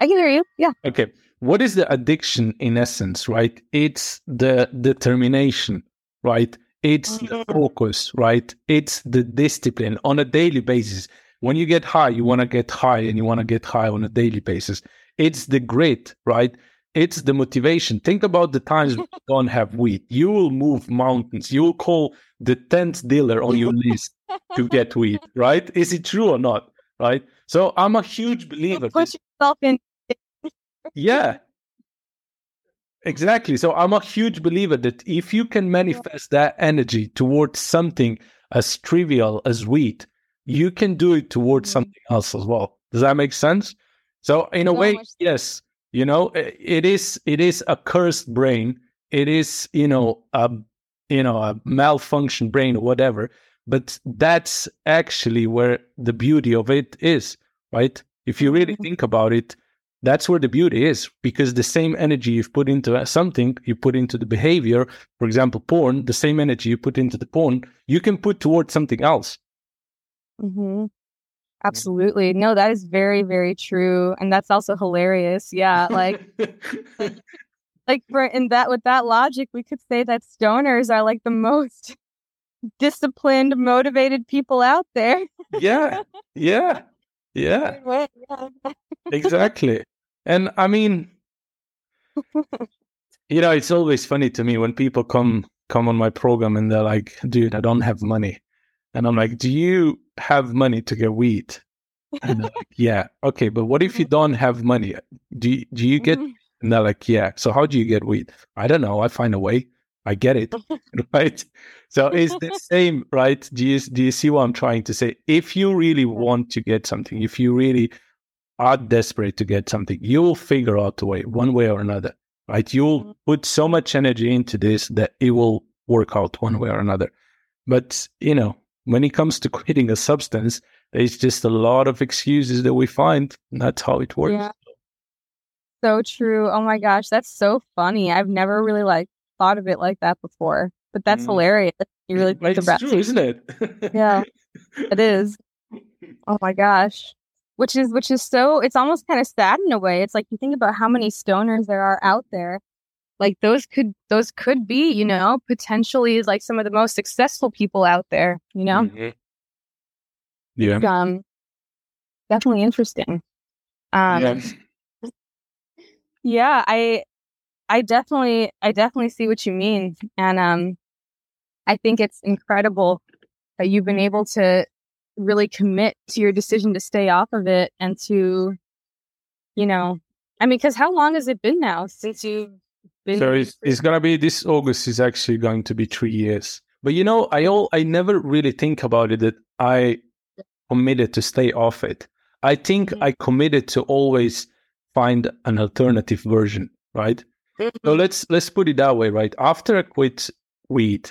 B: I can hear you. Yeah.
A: Okay. What is the addiction in essence, right? It's the determination, right? It's the
B: Mhm.
A: focus, right? It's the discipline on a daily basis. When you get high, you want to get high and you want to get high on a daily basis. It's the grit, right? It's the motivation. Think about the times you don't have weed. You will move mountains. You will call the 10th dealer on your list to get weed, right? Is it true or not? Right? So I'm a huge believer.
B: Put yourself in.
A: Yeah. Exactly. So I'm a huge believer that if you can manifest that energy towards something as trivial as wheat, you can do it towards
B: Mhm.
A: something else as well. Does that make sense? So in a
B: So
A: way,
B: much
A: yes, you know, it is it is a cursed brain. It is, you know, a you know, a malfunction brain or whatever. But that's actually where the beauty of it is, right? If you really
B: Mhm.
A: think about it, that's where the beauty is because the same energy you've put into uh, something, you put into the behavior, for example, porn, the same energy you put into the porn, you can put towards something else.
B: Hmm Absolutely. No, that is very, very true. And that's also hilarious. Yeah. Like, like for in that with that logic, we could say that stoners are like the most disciplined, motivated people out there.
A: yeah, yeah, Yeah. exactly. And I mean, you know, it's always funny to me when people come come on my program and they're like, "Dude, I don't have money," and I'm like, "Do you have money to get weed?" And like, "Yeah, okay, but what if you don't have money? Do you, do you get?" And they're like, "Yeah." So how do you get weed? I don't know. I find a way. I get it, right? So it's the same, right? Do you do you see what I'm trying to say? If you really want to get something, if you really are desperate to get something, you will figure out a way, one way or another, right? You'll
B: Mhm.
A: put so much energy into this that it will work out one way or another. But you know, when it comes to quitting a substance, there's just a lot of excuses that we find. And that's how it works.
B: Yeah. So true. Oh my gosh, that's so funny. I've never really like thought of it like that before. But that's
A: Mm.
B: hilarious. You really think
A: it's true, isn't it?
B: Yeah, it is. Oh my gosh. Which is which is so it's almost kind of sad in a way. It's like you think about how many stoners there are out there. Like those could those could be, you know, potentially like some of the most successful people out there, you know?
A: Mhm. Yeah.
B: Um definitely interesting. Um
A: yeah.
B: yeah, I I definitely I definitely see what you mean. And um I think it's incredible that you've been able to really commit to your decision to stay off of it and to you know I mean cuz how long has it been now since you've been
A: So it's, it's gonna be this August is actually going to be three years. But you know, I all I never really think about it that I committed to stay off it. I think
B: Mhm.
A: I committed to always find an alternative version, right? So let's let's put it that way, right? After I quit weed,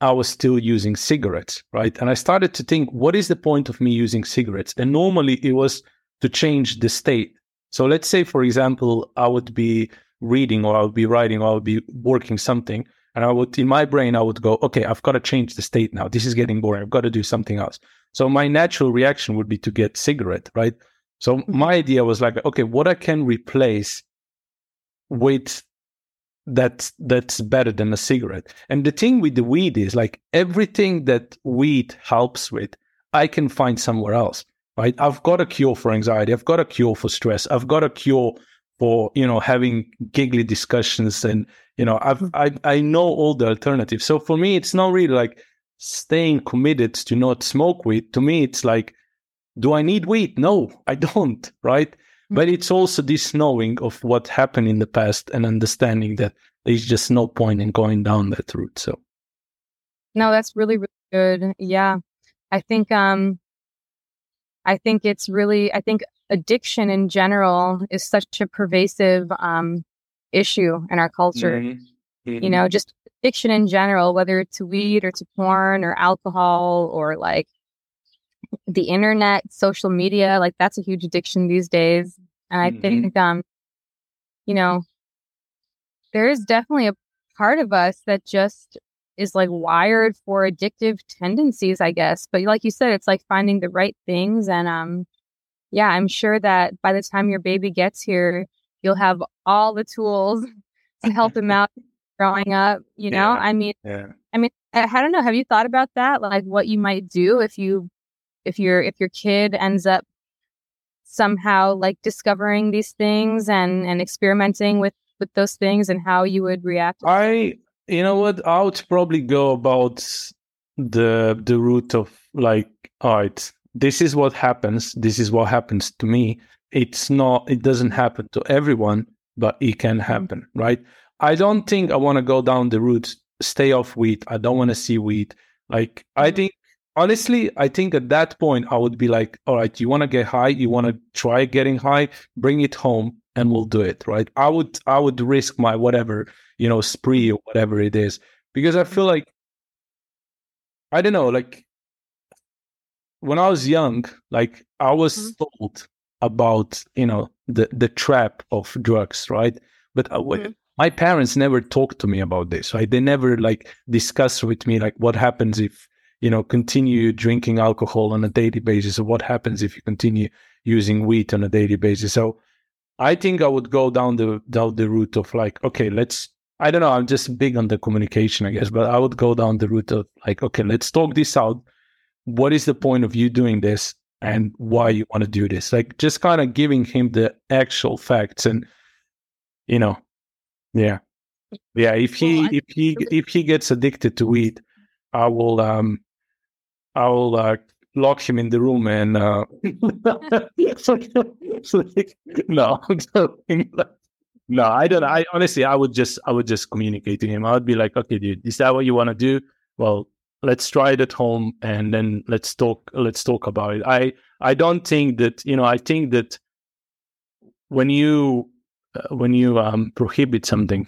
A: I was still using cigarettes, right? And I started to think, what is the point of me using cigarettes? And normally it was to change the state. So let's say, for example, I would be reading or I would be writing or I would be working something. And I would, in my brain, I would go, okay, I've got to change the state now. This is getting boring. I've got to do something else. So my natural reaction would be to get cigarette, right? So
B: Mhm.
A: my idea was like, okay, what I can replace with that that's better than a cigarette. And the thing with the weed is like everything that weed helps with, I can find somewhere else. Right? I've got a cure for anxiety. I've got a cure for stress. I've got a cure for you know having giggly discussions and you know I've I I know all the alternatives. So for me, it's not really like staying committed to not smoke weed. To me, it's like, do I need weed? No, I don't. Right? But it's also this knowing of what happened in the past and understanding that there's just no point in going down that route. So
B: No, that's really really good. Yeah. I think um I think it's really I think addiction in general is such a pervasive um issue in our culture.
A: Mm-hmm.
B: You know, just addiction in general, whether it's to weed or to porn or alcohol or like the internet, social media, like that's a huge addiction these days. And I
A: Mhm.
B: think um you know, there is definitely a part of us that just is like wired for addictive tendencies, I guess. But like you said, it's like finding the right things. And um, yeah, I'm sure that by the time your baby gets here, you'll have all the tools to help him out growing up. You know,
A: Yeah.
B: I mean,
A: yeah.
B: I mean, I, I don't know. Have you thought about that? Like what you might do if you, if your, if your kid ends up somehow like discovering these things and and experimenting with with those things and how you would react.
A: I you know what? I would probably go about the the route of like all right this is what happens this is what happens to me. It's not it doesn't happen to everyone but it can happen right? I don't think I want to go down the route stay off weed. I don't want to see weed. Like I
B: Mhm.
A: think honestly, I think at that point I would be like, all right, you want to get high, you want to try getting high, bring it home and we'll do it, right? I would I would risk my whatever, you know, spree or whatever it is because I feel like I don't know, like when I was young, like I was mm-hmm. told about, you know, the the trap of drugs, right? But uh, mm-hmm. my parents never talked to me about this, right? They never like discussed with me like what happens if you know, continue drinking alcohol on a daily basis or what happens if you continue using wheat on a daily basis. So I think I would go down the down the route of like, okay, let's I don't know, I'm just big on the communication, I guess, but I would go down the route of like, okay, let's talk this out. What is the point of you doing this and why you want to do this? Like just kind of giving him the actual facts and you know, yeah. Yeah, if he if he if he gets addicted to weed, I will um I'll uh, lock him in the room and uh, no, no, I don't. I honestly, I would just, I would just communicate to him. I would be like, okay, dude, is that what you want to do? Well, let's try it at home and then let's talk. Let's talk about it. I, I don't think that you know. I think that when you, uh, when you um, prohibit something,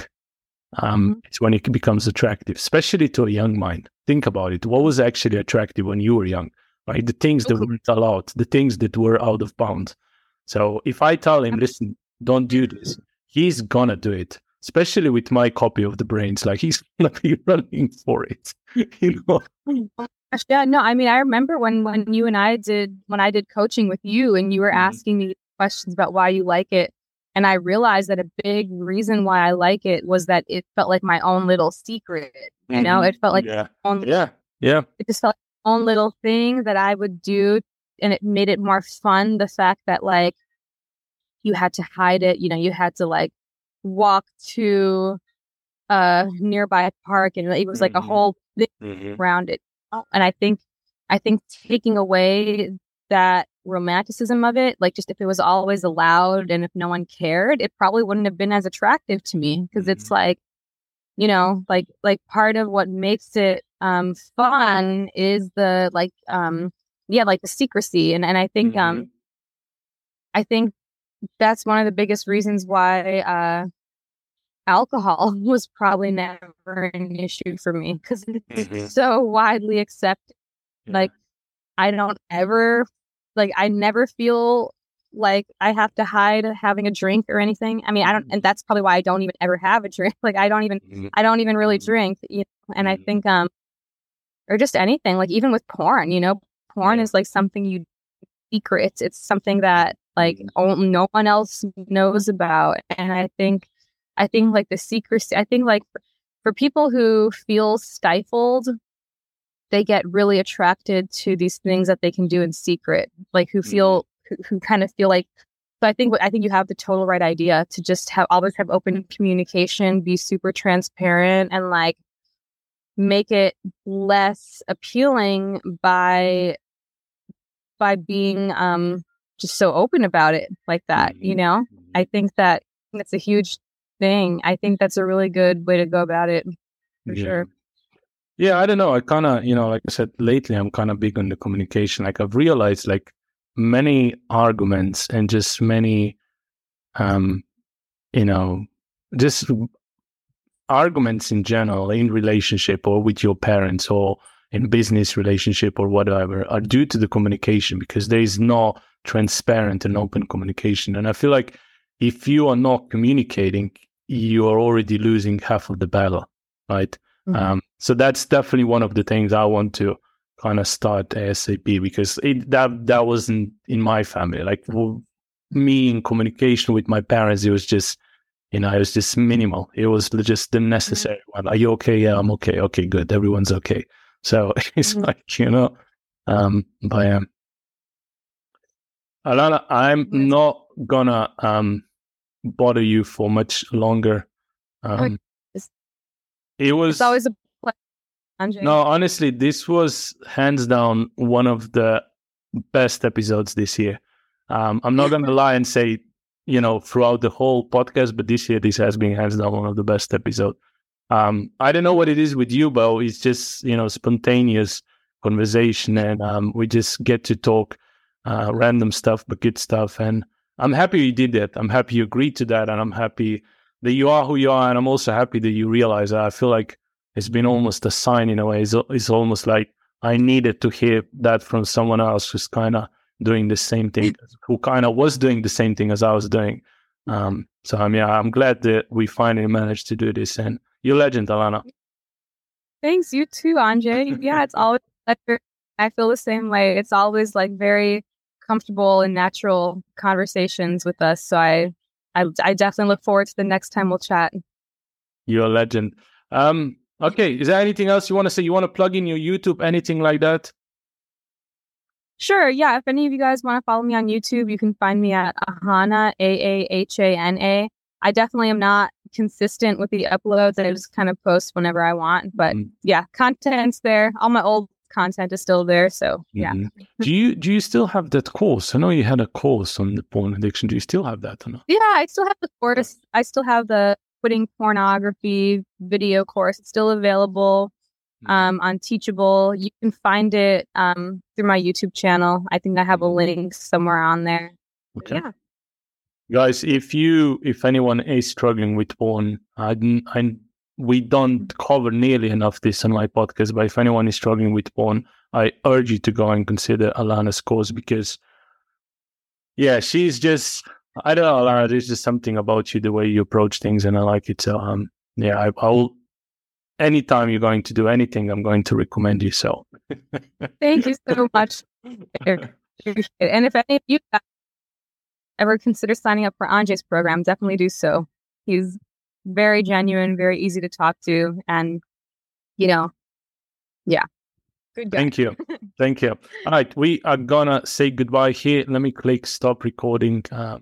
A: um, mm-hmm. it's when it becomes attractive, especially to a young mind. Think about it. What was actually attractive when you were young, right? The things that weren't allowed, the things that were out of bounds. So if I tell him, listen, don't do this, he's gonna do it. Especially with my copy of the brains, like he's gonna be running for it. you know.
B: Yeah, no, I mean, I remember when when you and I did when I did coaching with you, and you were mm-hmm. asking me questions about why you like it and I realized that a big reason why I like it was that it felt like my own little secret. You know, mm-hmm. it felt like
A: yeah, own, yeah, yeah.
B: It just felt like own little thing that I would do, and it made it more fun. The fact that like you had to hide it, you know, you had to like walk to a nearby park, and it was like mm-hmm. a whole thing mm-hmm. around it. And I think, I think taking away that romanticism of it, like just if it was always allowed and if no one cared, it probably wouldn't have been as attractive to me because it's mm-hmm. like, you know, like like part of what makes it um fun is the like um yeah, like the secrecy and and I think um, mm-hmm. um I think that's one of the biggest reasons why uh alcohol was probably never an issue for me because it's mm-hmm. so widely accepted. Yeah. Like I don't ever like I never feel like I have to hide having a drink or anything. I mean, I don't, and that's probably why I don't even ever have a drink. Like I don't even, mm-hmm. I don't even really mm-hmm. drink. You know? And I mm-hmm. think, um, or just anything, like even with porn, you know, porn is like something you secret. It's, it's something that like no one else knows about. And I think, I think like the secrecy. I think like for people who feel stifled they get really attracted to these things that they can do in secret, like who feel mm-hmm. who, who kind of feel like so I think I think you have the total right idea to just have always have open communication, be super transparent, and like make it less appealing by by being um just so open about it like that. You mm-hmm. know, I mm-hmm. think that that's a huge thing. I think that's a really good way to go about it for yeah. sure.
A: Yeah, I don't know. I kind of, you know, like I said, lately I'm kind of big on the communication. Like I've realized like many arguments and just many, um, you know, just arguments in general in relationship or with your parents or in business relationship or whatever are due to the communication because there is no transparent and open communication. And I feel like if you are not communicating, you are already losing half of the battle, right? Mm-hmm. Um, so that's definitely one of the things I want to kind of start ASAP because it, that that wasn't in my family. Like me in communication with my parents, it was just you know it was just minimal. It was just the necessary mm-hmm. one. Are you okay? Yeah, I'm okay. Okay, good. Everyone's okay. So it's mm-hmm. like you know, um, but um, Alana, I'm not gonna um bother you for much longer. Um, it was
B: it's always a pleasure.
A: No, honestly, this was hands down one of the best episodes this year. Um, I'm not gonna lie and say, you know, throughout the whole podcast, but this year this has been hands down one of the best episodes. Um, I don't know what it is with you, but it's just you know spontaneous conversation, and um, we just get to talk uh, random stuff, but good stuff. And I'm happy you did that. I'm happy you agreed to that, and I'm happy that you are who you are, and I'm also happy that you realize that. I feel like it's been almost a sign in a way. It's, it's almost like I needed to hear that from someone else who's kind of doing the same thing, who kind of was doing the same thing as I was doing. Um, so I'm yeah, I'm glad that we finally managed to do this. And you're legend, Alana.
B: Thanks, you too, Anže. Yeah, it's always I feel the same way. It's always like very comfortable and natural conversations with us. So I, I, I definitely look forward to the next time we'll chat.
A: You're a legend. Um, okay, is there anything else you want to say? You want to plug in your YouTube, anything like that?
B: Sure. Yeah. If any of you guys want to follow me on YouTube, you can find me at Aahana, A A H A N A. I definitely am not consistent with the uploads. I just kind of post whenever I want. But mm. yeah, content's there. All my old content is still there. So yeah. Mm-hmm.
A: do you do you still have that course? I know you had a course on the porn addiction. Do you still have that or not?
B: Yeah, I still have the course. I still have the quitting pornography video course. It's still available mm-hmm. um, on Teachable. You can find it um, through my YouTube channel. I think I have a mm-hmm. link somewhere on there. Okay. Yeah.
A: Guys, if you if anyone is struggling with porn, I, I we don't cover nearly enough this on my podcast. But if anyone is struggling with porn, I urge you to go and consider Alana's course because, yeah, she's just I don't know, Alana. There's just something about you, the way you approach things, and I like it. So, um, yeah, I, I'll. Anytime you're going to do anything, I'm going to recommend you. So,
B: thank you so much. and if any of you ever consider signing up for Anže's program, definitely do so. He's very genuine, very easy to talk to, and you know, yeah.
A: Good guy. Thank you. Thank you. All right, we are gonna say goodbye here. Let me click stop recording. Uh,